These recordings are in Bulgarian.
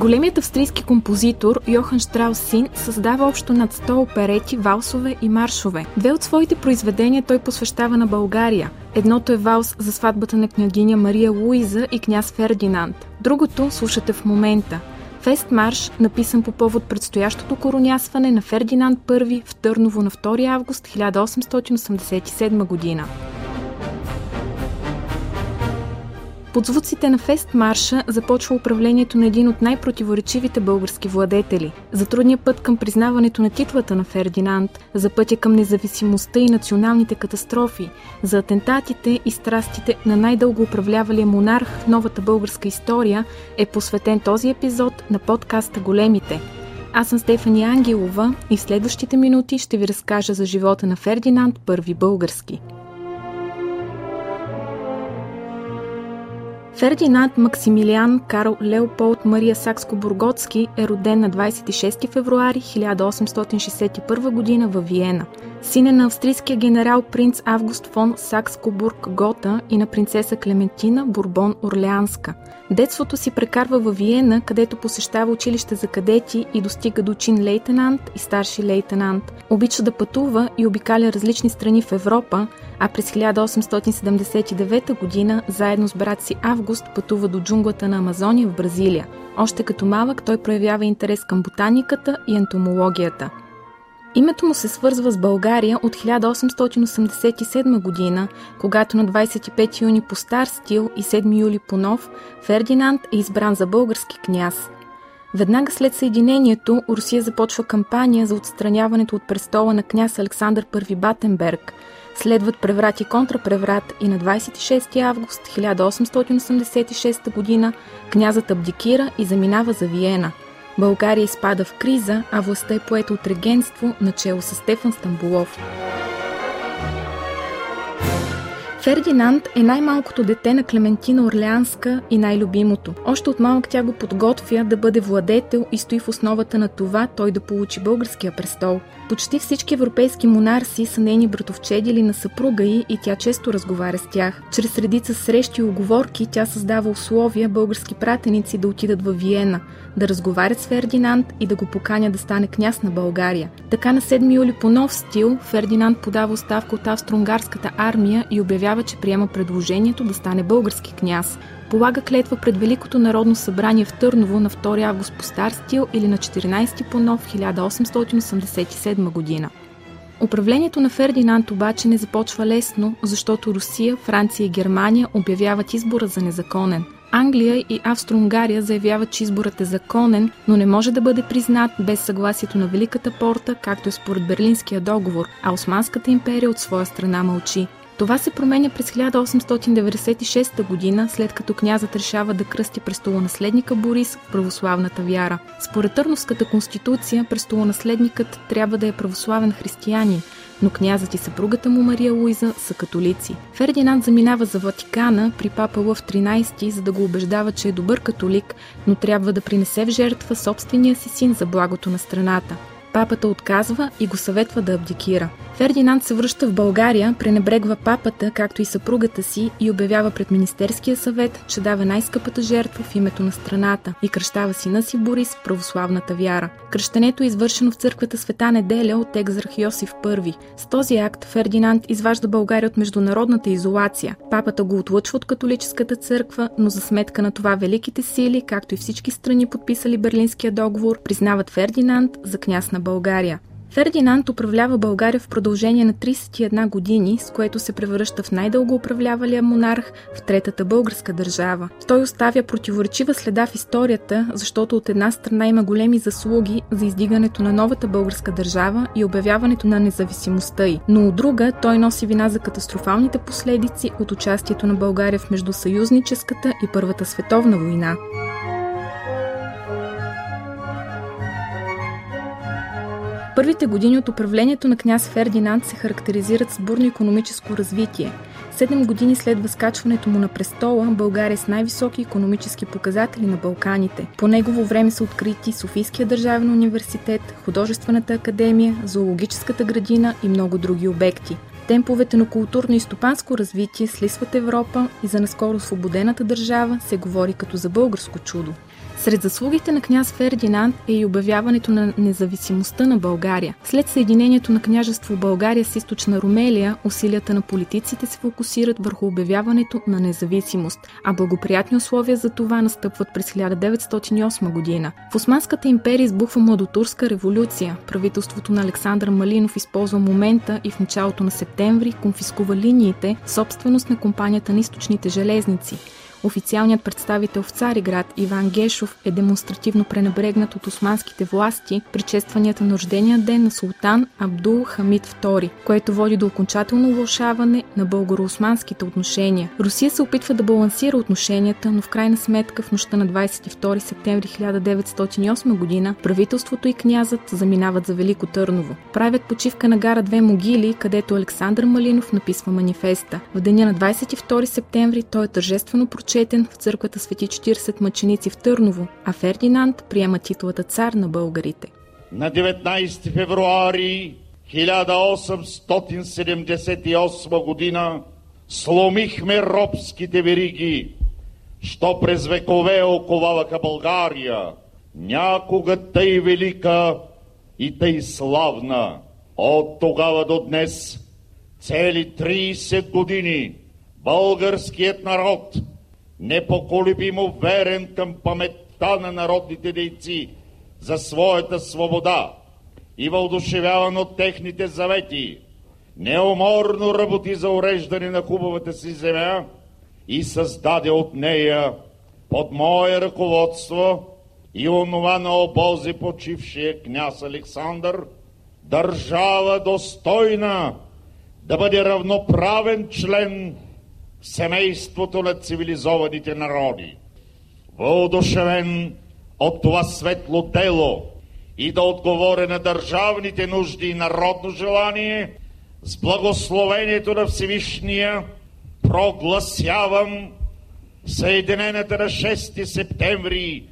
Големият австрийски композитор Йохан Штраус Син създава общо над 100 оперети, валсове и маршове. Две от своите произведения той посвещава на България. Едното е валс за сватбата на княгиня Мария Луиза и княз Фердинанд. Другото слушате в момента. Фест марш, написан по повод предстоящото коронясване на Фердинанд I в Търново на 2 август 1887 година. Под звуците на фест марша започва управлението на един от най-противоречивите български владетели. За трудния път към признаването на титлата на Фердинанд, за пътя към независимостта и националните катастрофи, за атентатите и страстите на най-дълго управлявалия монарх в новата българска история е посветен този епизод на подкаста Големите. Аз съм Стефания Ангелова и в следващите минути ще ви разкажа за живота на Фердинанд Първи български. Фердинанд Максимилиан Карл Леополд Мария Сакско-Бурготски е роден на 26 февруари 1861 г. в Виена. Сине на австрийския генерал принц Август фон Сакскобург-Гота и на принцеса Клементина Бурбон-Орлеанска. Детството си прекарва в Виена, където посещава училище за кадети и достига до чин лейтенант и старши лейтенант. Обича да пътува и обикаля различни страни в Европа, а през 1879 г. заедно с брат си Август пътува до джунглата на Амазония в Бразилия. Още като малък той проявява интерес към ботаниката и ентомологията. Името му се свързва с България от 1887 година, когато на 25 юни по стар стил и 7 юли по нов Фердинанд е избран за български княз. Веднага след съединението Русия започва кампания за отстраняването от престола на княз Александър I Батенберг – Следват преврат и контрапреврат и на 26 август 1886 г. князът абдикира и заминава за Виена. България изпада в криза, а властта е поета от регенство, начало с Стефан Стамбулов. Фердинанд е най-малкото дете на Клементина Орлеанска и най-любимото. Още от малък тя го подготвя да бъде владетел и стои в основата на това той да получи българския престол. Почти всички европейски монарси са нейни братовчеди на съпруга й и тя често разговаря с тях. Чрез редица срещи и оговорки тя създава условия български пратеници да отидат в Виена, да разговарят с Фердинанд и да го поканя да стане княз на България. Така на 7 юли по нов стил Фердинанд подава оставка от австро-унгарската армия и обявява, че приема предложението да стане български княз полага клетва пред Великото народно събрание в Търново на 2 август по стар стил или на 14 по нов 1887 година. Управлението на Фердинанд обаче не започва лесно, защото Русия, Франция и Германия обявяват избора за незаконен. Англия и Австро-Унгария заявяват, че изборът е законен, но не може да бъде признат без съгласието на Великата порта, както е според Берлинския договор, а Османската империя от своя страна мълчи. Това се променя през 1896 година, след като князът решава да кръсти престолонаследника Борис в православната вяра. Според Търновската конституция, престолонаследникът трябва да е православен християнин, но князът и съпругата му Мария Луиза са католици. Фердинанд заминава за Ватикана при папа Лъв 13, за да го убеждава, че е добър католик, но трябва да принесе в жертва собствения си син за благото на страната. Папата отказва и го съветва да абдикира. Фердинанд се връща в България, пренебрегва папата, както и съпругата си и обявява пред Министерския съвет, че дава най-скъпата жертва в името на страната и кръщава сина си Борис в православната вяра. Кръщането е извършено в църквата Света Неделя от екзарх Йосиф I. С този акт Фердинанд изважда България от международната изолация. Папата го отлъчва от католическата църква, но за сметка на това великите сили, както и всички страни подписали Берлинския договор, признават Фердинанд за княз на България. Фердинанд управлява България в продължение на 31 години, с което се превръща в най-дълго управлявалия монарх в третата българска държава. Той оставя противоречива следа в историята, защото от една страна има големи заслуги за издигането на новата българска държава и обявяването на независимостта й, но от друга той носи вина за катастрофалните последици от участието на България в междусъюзническата и Първата световна война. Първите години от управлението на княз Фердинанд се характеризират с бурно економическо развитие. Седем години след възкачването му на престола, България е с най-високи економически показатели на Балканите. По негово време са открити Софийския държавен университет, Художествената академия, Зоологическата градина и много други обекти. Темповете на културно и стопанско развитие слисват Европа и за наскоро освободената държава се говори като за българско чудо. Сред заслугите на княз Фердинанд е и обявяването на независимостта на България. След съединението на княжество България с източна Румелия, усилията на политиците се фокусират върху обявяването на независимост, а благоприятни условия за това настъпват през 1908 година. В Османската империя избухва младотурска революция. Правителството на Александър Малинов използва момента и в началото на септември конфискува линиите, собственост на компанията на източните железници. Официалният представител в Цариград Иван Гешов е демонстративно пренебрегнат от османските власти при честванията на рождения ден на султан Абдул Хамид II, което води до окончателно влушаване на българо-османските отношения. Русия се опитва да балансира отношенията, но в крайна сметка в нощта на 22 септември 1908 година правителството и князът заминават за Велико Търново. Правят почивка на гара Две могили, където Александър Малинов написва манифеста. В деня на 22 септември той е тържествено почетен в църквата Свети 40 мъченици в Търново, а Фердинанд приема титлата цар на българите. На 19 февруари 1878 година сломихме робските вериги, що през векове оковаваха България, някога тъй велика и тъй славна. От тогава до днес, цели 30 години, българският народ – непоколебимо верен към паметта на народните дейци за своята свобода и въодушевяван от техните завети, неуморно работи за уреждане на хубавата си земя и създаде от нея под мое ръководство и онова на обози почившия княз Александър, държава достойна да бъде равноправен член семейството на цивилизованите народи. Въодушевен от това светло дело и да отговоря на държавните нужди и народно желание, с благословението на Всевишния прогласявам Съединената на 6 септември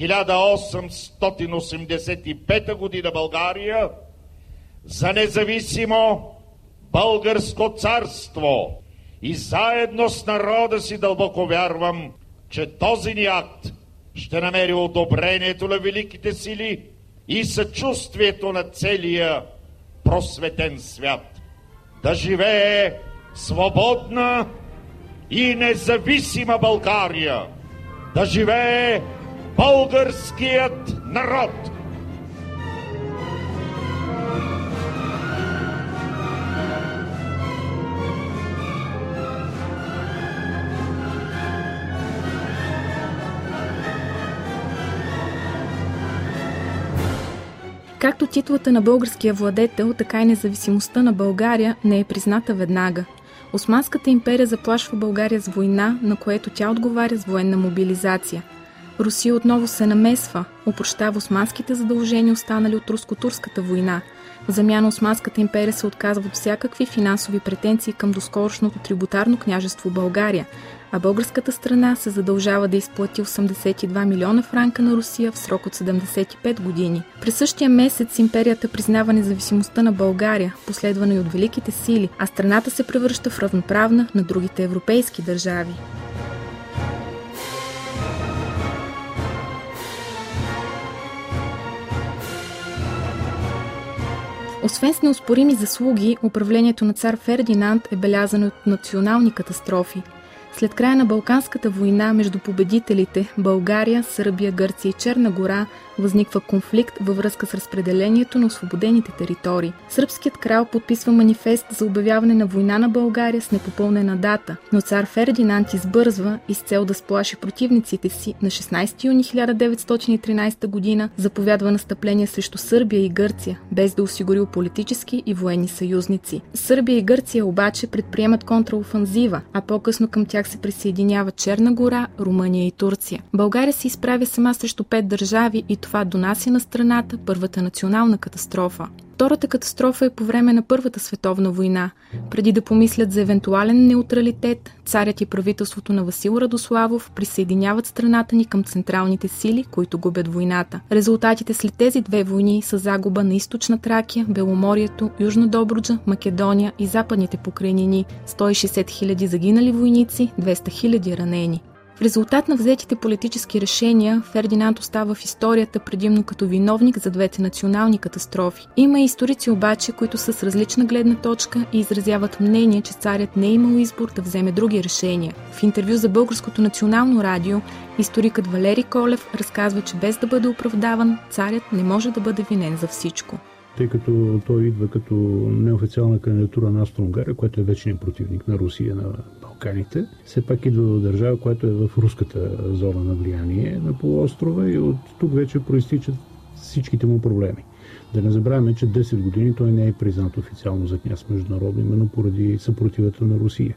1885 година България за независимо българско царство – и заедно с народа си дълбоко вярвам, че този ни акт ще намери одобрението на великите сили и съчувствието на целия просветен свят. Да живее свободна и независима България! Да живее българският народ! Както титлата на българския владетел, така и независимостта на България не е призната веднага. Османската империя заплашва България с война, на което тя отговаря с военна мобилизация. Русия отново се намесва, опрощава османските задължения, останали от руско-турската война. В замяна Османската империя се отказва от всякакви финансови претенции към доскорошното трибутарно княжество България, а българската страна се задължава да изплати 82 милиона франка на Русия в срок от 75 години. През същия месец империята признава независимостта на България, последвана и от великите сили, а страната се превръща в равноправна на другите европейски държави. Освен с неоспорими заслуги, управлението на цар Фердинанд е белязано от национални катастрофи – след края на Балканската война между победителите България, Сърбия, Гърция и Черна гора възниква конфликт във връзка с разпределението на освободените територии. Сръбският крал подписва манифест за обявяване на война на България с непопълнена дата, но цар Фердинанд избързва и с цел да сплаши противниците си на 16 юни 1913 година заповядва настъпление срещу Сърбия и Гърция, без да осигурил политически и военни съюзници. Сърбия и Гърция обаче предприемат контраофанзива, а по-късно към тях се присъединява Черна гора, Румъния и Турция. България се изправя сама срещу пет държави и това донася на страната първата национална катастрофа. Втората катастрофа е по време на Първата световна война. Преди да помислят за евентуален неутралитет, царят и правителството на Васил Радославов присъединяват страната ни към централните сили, които губят войната. Резултатите след тези две войни са загуба на източна Тракия, Беломорието, Южна Добруджа, Македония и западните покрайнини, 160 000 загинали войници, 200 000 ранени. В резултат на взетите политически решения, Фердинанд остава в историята предимно като виновник за двете национални катастрофи. Има и историци обаче, които са с различна гледна точка и изразяват мнение, че царят не е имал избор да вземе други решения. В интервю за Българското национално радио, историкът Валери Колев разказва, че без да бъде оправдаван, царят не може да бъде винен за всичко тъй като той идва като неофициална кандидатура на Австро-Унгария, което е вечният противник на Русия на Балканите. Все пак идва в държава, която е в руската зона на влияние на полуострова и от тук вече проистичат всичките му проблеми. Да не забравяме, че 10 години той не е признат официално за княз международно, именно поради съпротивата на Русия.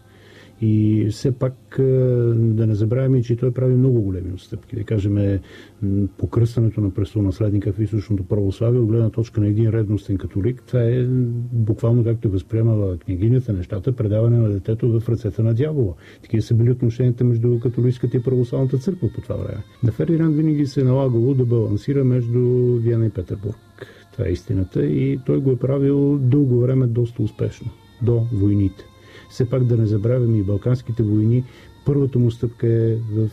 И все пак да не забравяме, че той прави много големи отстъпки. Да кажем, покръстването на престолонаследника в източното православие от гледна точка на един редностен католик, това е буквално както възприемала княгинята нещата, предаване на детето в ръцете на дявола. Такива са били отношенията между католическата и православната църква по това време. На Фердинанд винаги се е налагало да балансира между Виена и Петербург. Това е истината и той го е правил дълго време доста успешно. До войните. Все пак да не забравяме и Балканските войни. Първата му стъпка е в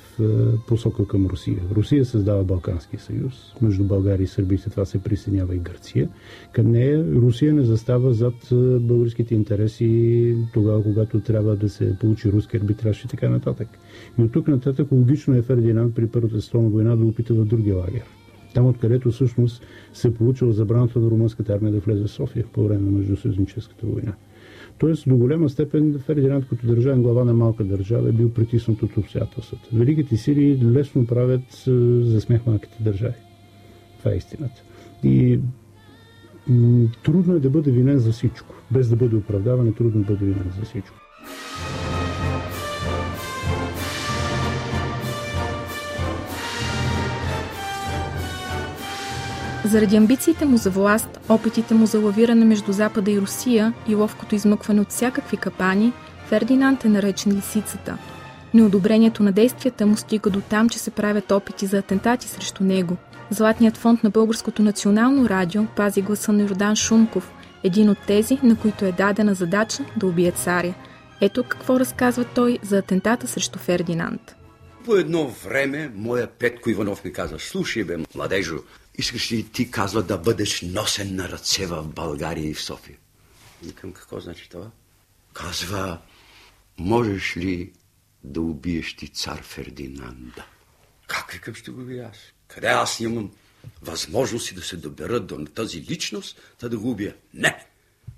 посока към Русия. Русия създава Балкански съюз. Между България и Сърбия след това се присъединява и Гърция. Към нея Русия не застава зад българските интереси тогава, когато трябва да се получи руски арбитраж и така нататък. И от тук нататък логично е Фердинанд при Първата световна война да опита в другия лагер. Там, откъдето всъщност се получила забраната на румънската армия да влезе в София по време на Междусъюзническата война. Тоест, до голяма степен Фердинанд като държавен глава на малка държава е бил притиснат от обстоятелствата. Великите сили лесно правят за смех малките държави. Това е истината. И трудно е да бъде винен за всичко. Без да бъде оправдаван е трудно да бъде винен за всичко. Заради амбициите му за власт, опитите му за лавиране между Запада и Русия и ловкото измъкване от всякакви капани, Фердинанд е наречен лисицата. Неодобрението на действията му стига до там, че се правят опити за атентати срещу него. Златният фонд на Българското национално радио пази гласа на Йордан Шумков, един от тези, на които е дадена задача да убие царя. Ето какво разказва той за атентата срещу Фердинанд. По едно време моя Петко Иванов ми каза, слушай бе, младежо, искаш ли ти, казва, да бъдеш носен на ръце в България и в София? Викам, какво значи това? Казва, можеш ли да убиеш ти цар Фердинанда? Как викам ще го убия аз? Къде аз имам възможности да се добера до тази личност, да да го убия? Не!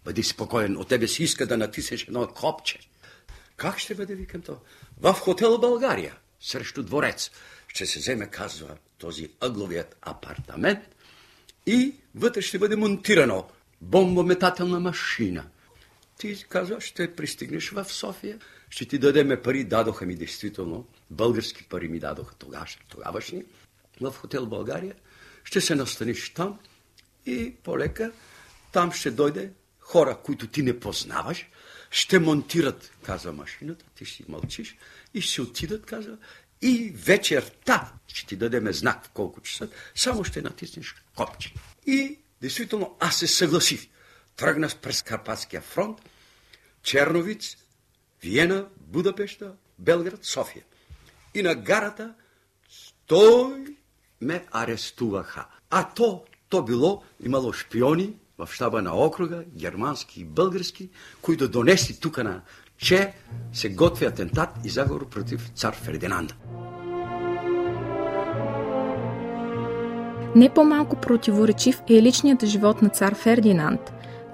Бъди спокоен, от тебе си иска да натиснеш едно копче. Как ще бъде, викам то? В хотел България, срещу дворец. Ще се вземе, казва, този ъгловият апартамент и вътре ще бъде монтирано бомбометателна машина. Ти казва, ще пристигнеш в София, ще ти дадеме пари. Дадоха ми действително, български пари ми дадоха тогаш, тогавашни, в хотел България. Ще се настаниш там и полека там ще дойде хора, които ти не познаваш, ще монтират, казва машината, ти ще мълчиш и ще отидат, казва, и вечерта ще ти дадеме знак в колко часа, само ще натиснеш копче. И действително аз се съгласих. Тръгнах през Карпатския фронт, Черновиц, Виена, Будапешта, Белград, София. И на гарата той ме арестуваха. А то, то било, имало шпиони в щаба на округа, германски и български, които донесли тук на че се готви атентат и заговор против цар Фердинанда. Не по-малко противоречив е личният живот на цар Фердинанд.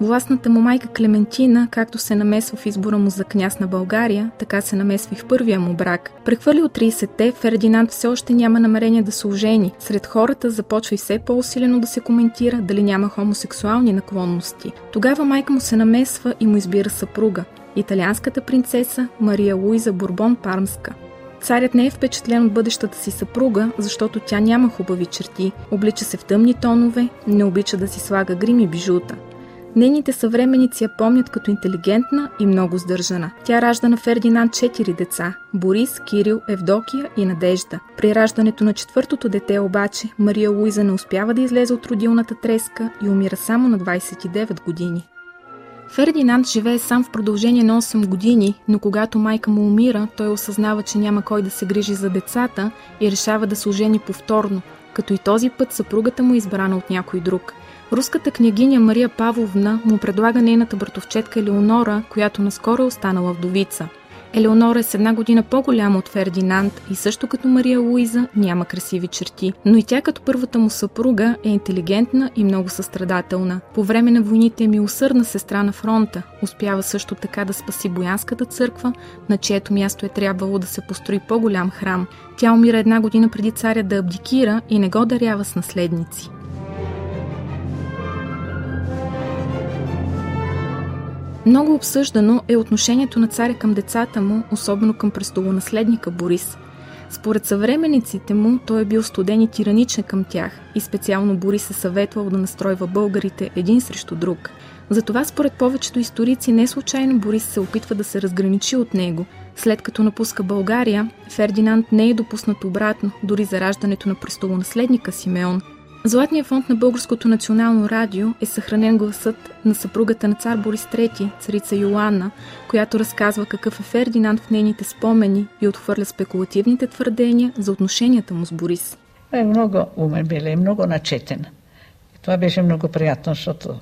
Властната му майка Клементина, както се намесва в избора му за княз на България, така се намесва и в първия му брак. От 30-те, Фердинанд все още няма намерение да се ожени. Сред хората започва и все по-усилено да се коментира дали няма хомосексуални наклонности. Тогава майка му се намесва и му избира съпруга италианската принцеса Мария Луиза Бурбон Пармска. Царят не е впечатлен от бъдещата си съпруга, защото тя няма хубави черти, облича се в тъмни тонове, не обича да си слага грим и бижута. Нейните съвременици я помнят като интелигентна и много сдържана. Тя ражда на Фердинанд четири деца – Борис, Кирил, Евдокия и Надежда. При раждането на четвъртото дете обаче Мария Луиза не успява да излезе от родилната треска и умира само на 29 години. Фердинанд живее сам в продължение на 8 години, но когато майка му умира, той осъзнава, че няма кой да се грижи за децата и решава да се ожени повторно, като и този път съпругата му е избрана от някой друг. Руската княгиня Мария Павловна му предлага нейната братовчетка Елеонора, която наскоро е останала вдовица – Елеонора е с една година по-голяма от Фердинанд и също като Мария Луиза няма красиви черти, но и тя като първата му съпруга е интелигентна и много състрадателна. По време на войните е милосърдна сестра на фронта, успява също така да спаси Боянската църква, на чието място е трябвало да се построи по-голям храм. Тя умира една година преди царя да абдикира и не го дарява с наследници. Много обсъждано е отношението на царя към децата му, особено към престолонаследника Борис. Според съвременниците му, той е бил студен и тираничен към тях и специално Борис е съветвал да настройва българите един срещу друг. Затова според повечето историци не случайно Борис се опитва да се разграничи от него. След като напуска България, Фердинанд не е допуснат обратно, дори за раждането на престолонаследника Симеон – Златният фонд на Българското национално радио е съхранен гласът на съпругата на цар Борис III, царица Йоанна, която разказва какъв е Фердинанд в нейните спомени и отхвърля спекулативните твърдения за отношенията му с Борис. Е много умен бил и много начетен. Това беше много приятно, защото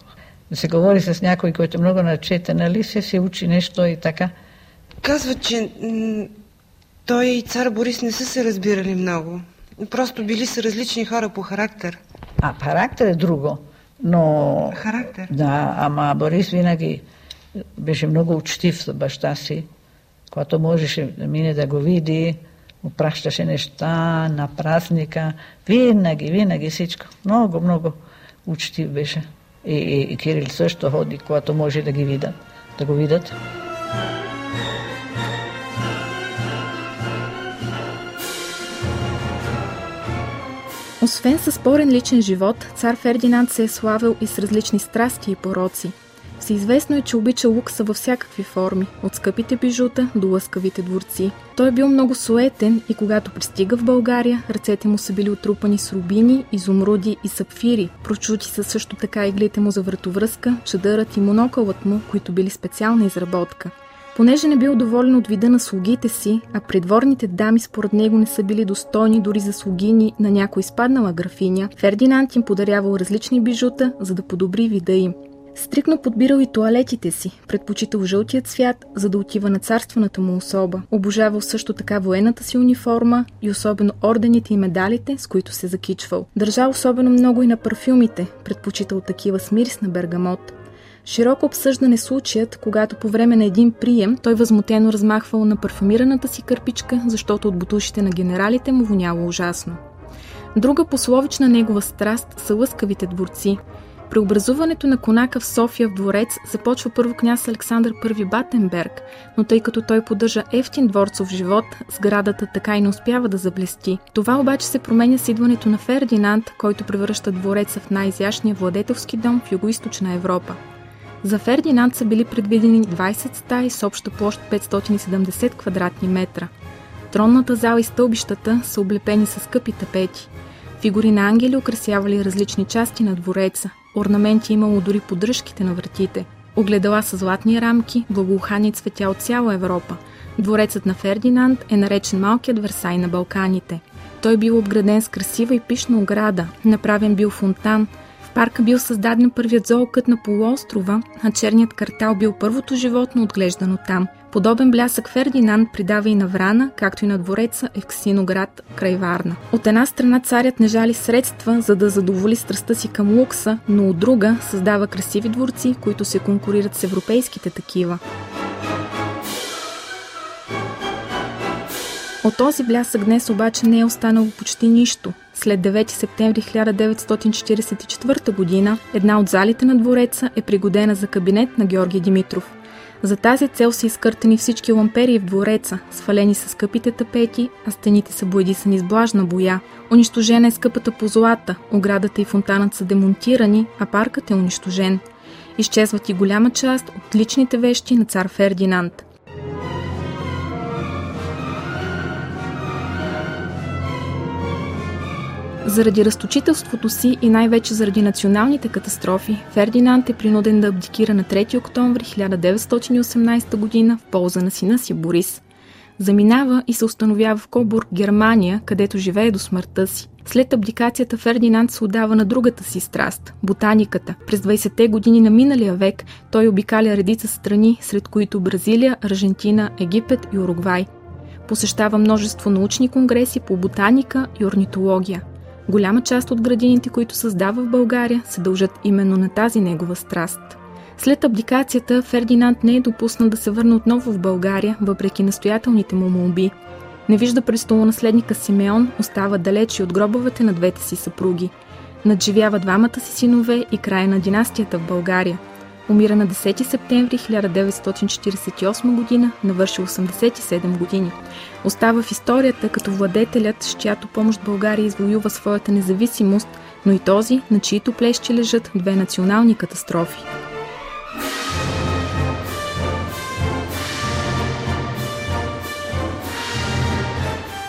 да се говори с някой, който е много начетен, нали се се учи нещо и така. Казва, че той и цар Борис не са се разбирали много. Просто били са различни хора по характер. А характер е друго. Но... Характер? Да, ама Борис винаги беше много учтив за баща си. Когато можеше да мине да го види, му пращаше неща на празника. Винаги, винаги всичко. Много, много учтив беше. И, и, и Кирил също ходи, когато може да ги видят, да го видят. Освен със спорен личен живот, цар Фердинанд се е славил и с различни страсти и пороци. Всеизвестно е, че обича лукса във всякакви форми, от скъпите бижута до лъскавите дворци. Той е бил много суетен и когато пристига в България, ръцете му са били отрупани с рубини, изумруди и сапфири. Прочути са също така иглите му за вратовръзка, чадърът и монокълът му, които били специална изработка. Понеже не бил доволен от вида на слугите си, а придворните дами според него не са били достойни дори за слугини на някой спаднала графиня, Фердинанд им подарявал различни бижута, за да подобри вида им. Стрикно подбирал и туалетите си, предпочитал жълтият цвят, за да отива на царствената му особа. Обожавал също така военната си униформа и особено ордените и медалите, с които се закичвал. Държал особено много и на парфюмите, предпочитал такива с мирис на бергамот. Широко обсъждане случаят, когато по време на един прием той възмутено размахвал на парфумираната си кърпичка, защото от бутушите на генералите му воняло ужасно. Друга пословична негова страст са лъскавите дворци. Преобразуването на конака в София в дворец започва първо княз Александър I Батенберг, но тъй като той поддържа ефтин дворцов живот, сградата така и не успява да заблести. Това обаче се променя с идването на Фердинанд, който превръща двореца в най-изящния владетелски дом в Юго-Источна Европа. За Фердинанд са били предвидени 20 стаи с обща площ 570 квадратни метра. Тронната зала и стълбищата са облепени с скъпи тапети. Фигури на ангели украсявали различни части на двореца. Орнаменти имало дори поддръжките на вратите. Огледала с златни рамки, благоухани цветя от цяла Европа. Дворецът на Фердинанд е наречен Малкият Версай на Балканите. Той бил обграден с красива и пишна ограда, направен бил фонтан – парка бил създаден първият зоокът на полуострова, а черният картал бил първото животно отглеждано там. Подобен блясък Фердинанд придава и на Врана, както и на двореца Евксиноград край Варна. От една страна царят не жали средства, за да задоволи страстта си към лукса, но от друга създава красиви дворци, които се конкурират с европейските такива. От този блясък днес обаче не е останало почти нищо. След 9 септември 1944 г. една от залите на двореца е пригодена за кабинет на Георги Димитров. За тази цел са изкъртени всички ламперии в двореца, свалени са скъпите тапети, а стените са боядисани с блажна боя. Унищожена е скъпата позлата, оградата и фонтанът са демонтирани, а паркът е унищожен. Изчезват и голяма част от личните вещи на цар Фердинанд. Заради разточителството си и най-вече заради националните катастрофи, Фердинанд е принуден да абдикира на 3 октомври 1918 г. в полза на сина си Борис. Заминава и се установява в Кобург, Германия, където живее до смъртта си. След абдикацията Фердинанд се отдава на другата си страст – ботаниката. През 20-те години на миналия век той обикаля редица страни, сред които Бразилия, Аржентина, Египет и Уругвай. Посещава множество научни конгреси по ботаника и орнитология. Голяма част от градините, които създава в България, се дължат именно на тази негова страст. След абдикацията Фердинанд не е допуснат да се върне отново в България, въпреки настоятелните му молби. Не вижда престолонаследника Симеон, остава далече от гробовете на двете си съпруги. Надживява двамата си синове и края на династията в България. Умира на 10 септември 1948 г., навърши 87 години. Остава в историята като владетелят, с чиято помощ България извоюва своята независимост, но и този, на чието плещи лежат две национални катастрофи.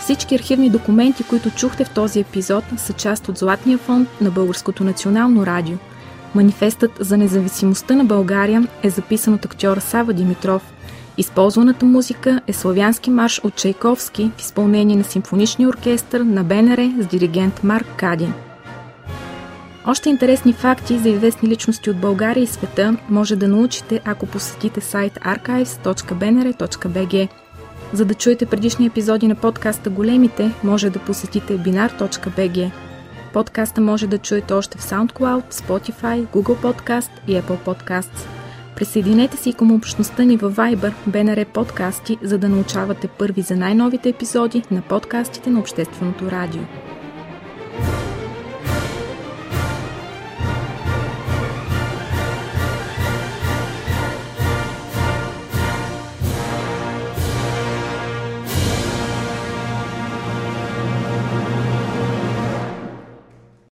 Всички архивни документи, които чухте в този епизод, са част от Златния фонд на Българското национално радио. Манифестът за независимостта на България е записан от актьора Сава Димитров. Използваната музика е славянски марш от Чайковски в изпълнение на симфоничния оркестър на БНР с диригент Марк Кадин. Още интересни факти за известни личности от България и света може да научите, ако посетите сайт archives.bnr.bg. За да чуете предишни епизоди на подкаста Големите, може да посетите binar.bg. Подкаста може да чуете още в SoundCloud, Spotify, Google Podcast и Apple Podcasts. Присъединете се и към общността ни във Viber, BNR подкасти, за да научавате първи за най-новите епизоди на подкастите на Общественото радио.